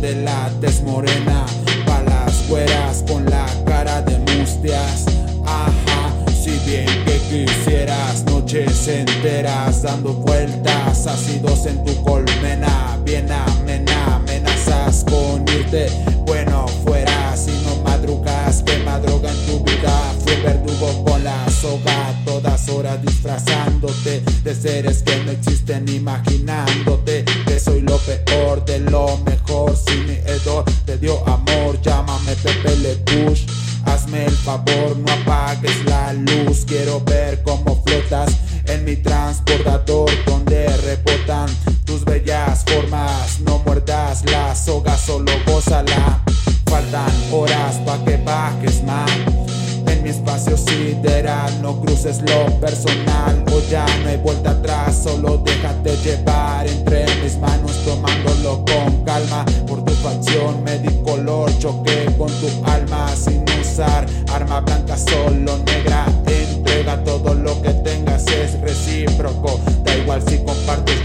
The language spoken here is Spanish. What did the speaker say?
de la tez morena, pa' las güeras con la cara de mustias. Ajá, si bien que quisieras, noches enteras dando vueltas, ácidos en tu colmena, bien amena, amenazas con irte. Bueno, fuera si no madrugas, que madruga en tu vida. Fui verdugo con la soga, todas horas disfrazándote de seres que no existen, imaginándote peor de lo mejor. Si mi hedor te dio amor, llámame Pepe Le Push. Hazme el favor, no apagues la luz. Quiero ver cómo flotas en mi transportador donde rebotan tus bellas formas. No muerdas la soga, solo gózala. Faltan horas pa' que bajes más. En mi espacio sideral, no cruces lo personal. O ya no hay vuelta atrás, solo déjate llevar Arma blanca, solo negra. Entrega todo lo que tengas, es recíproco. Da igual si compartes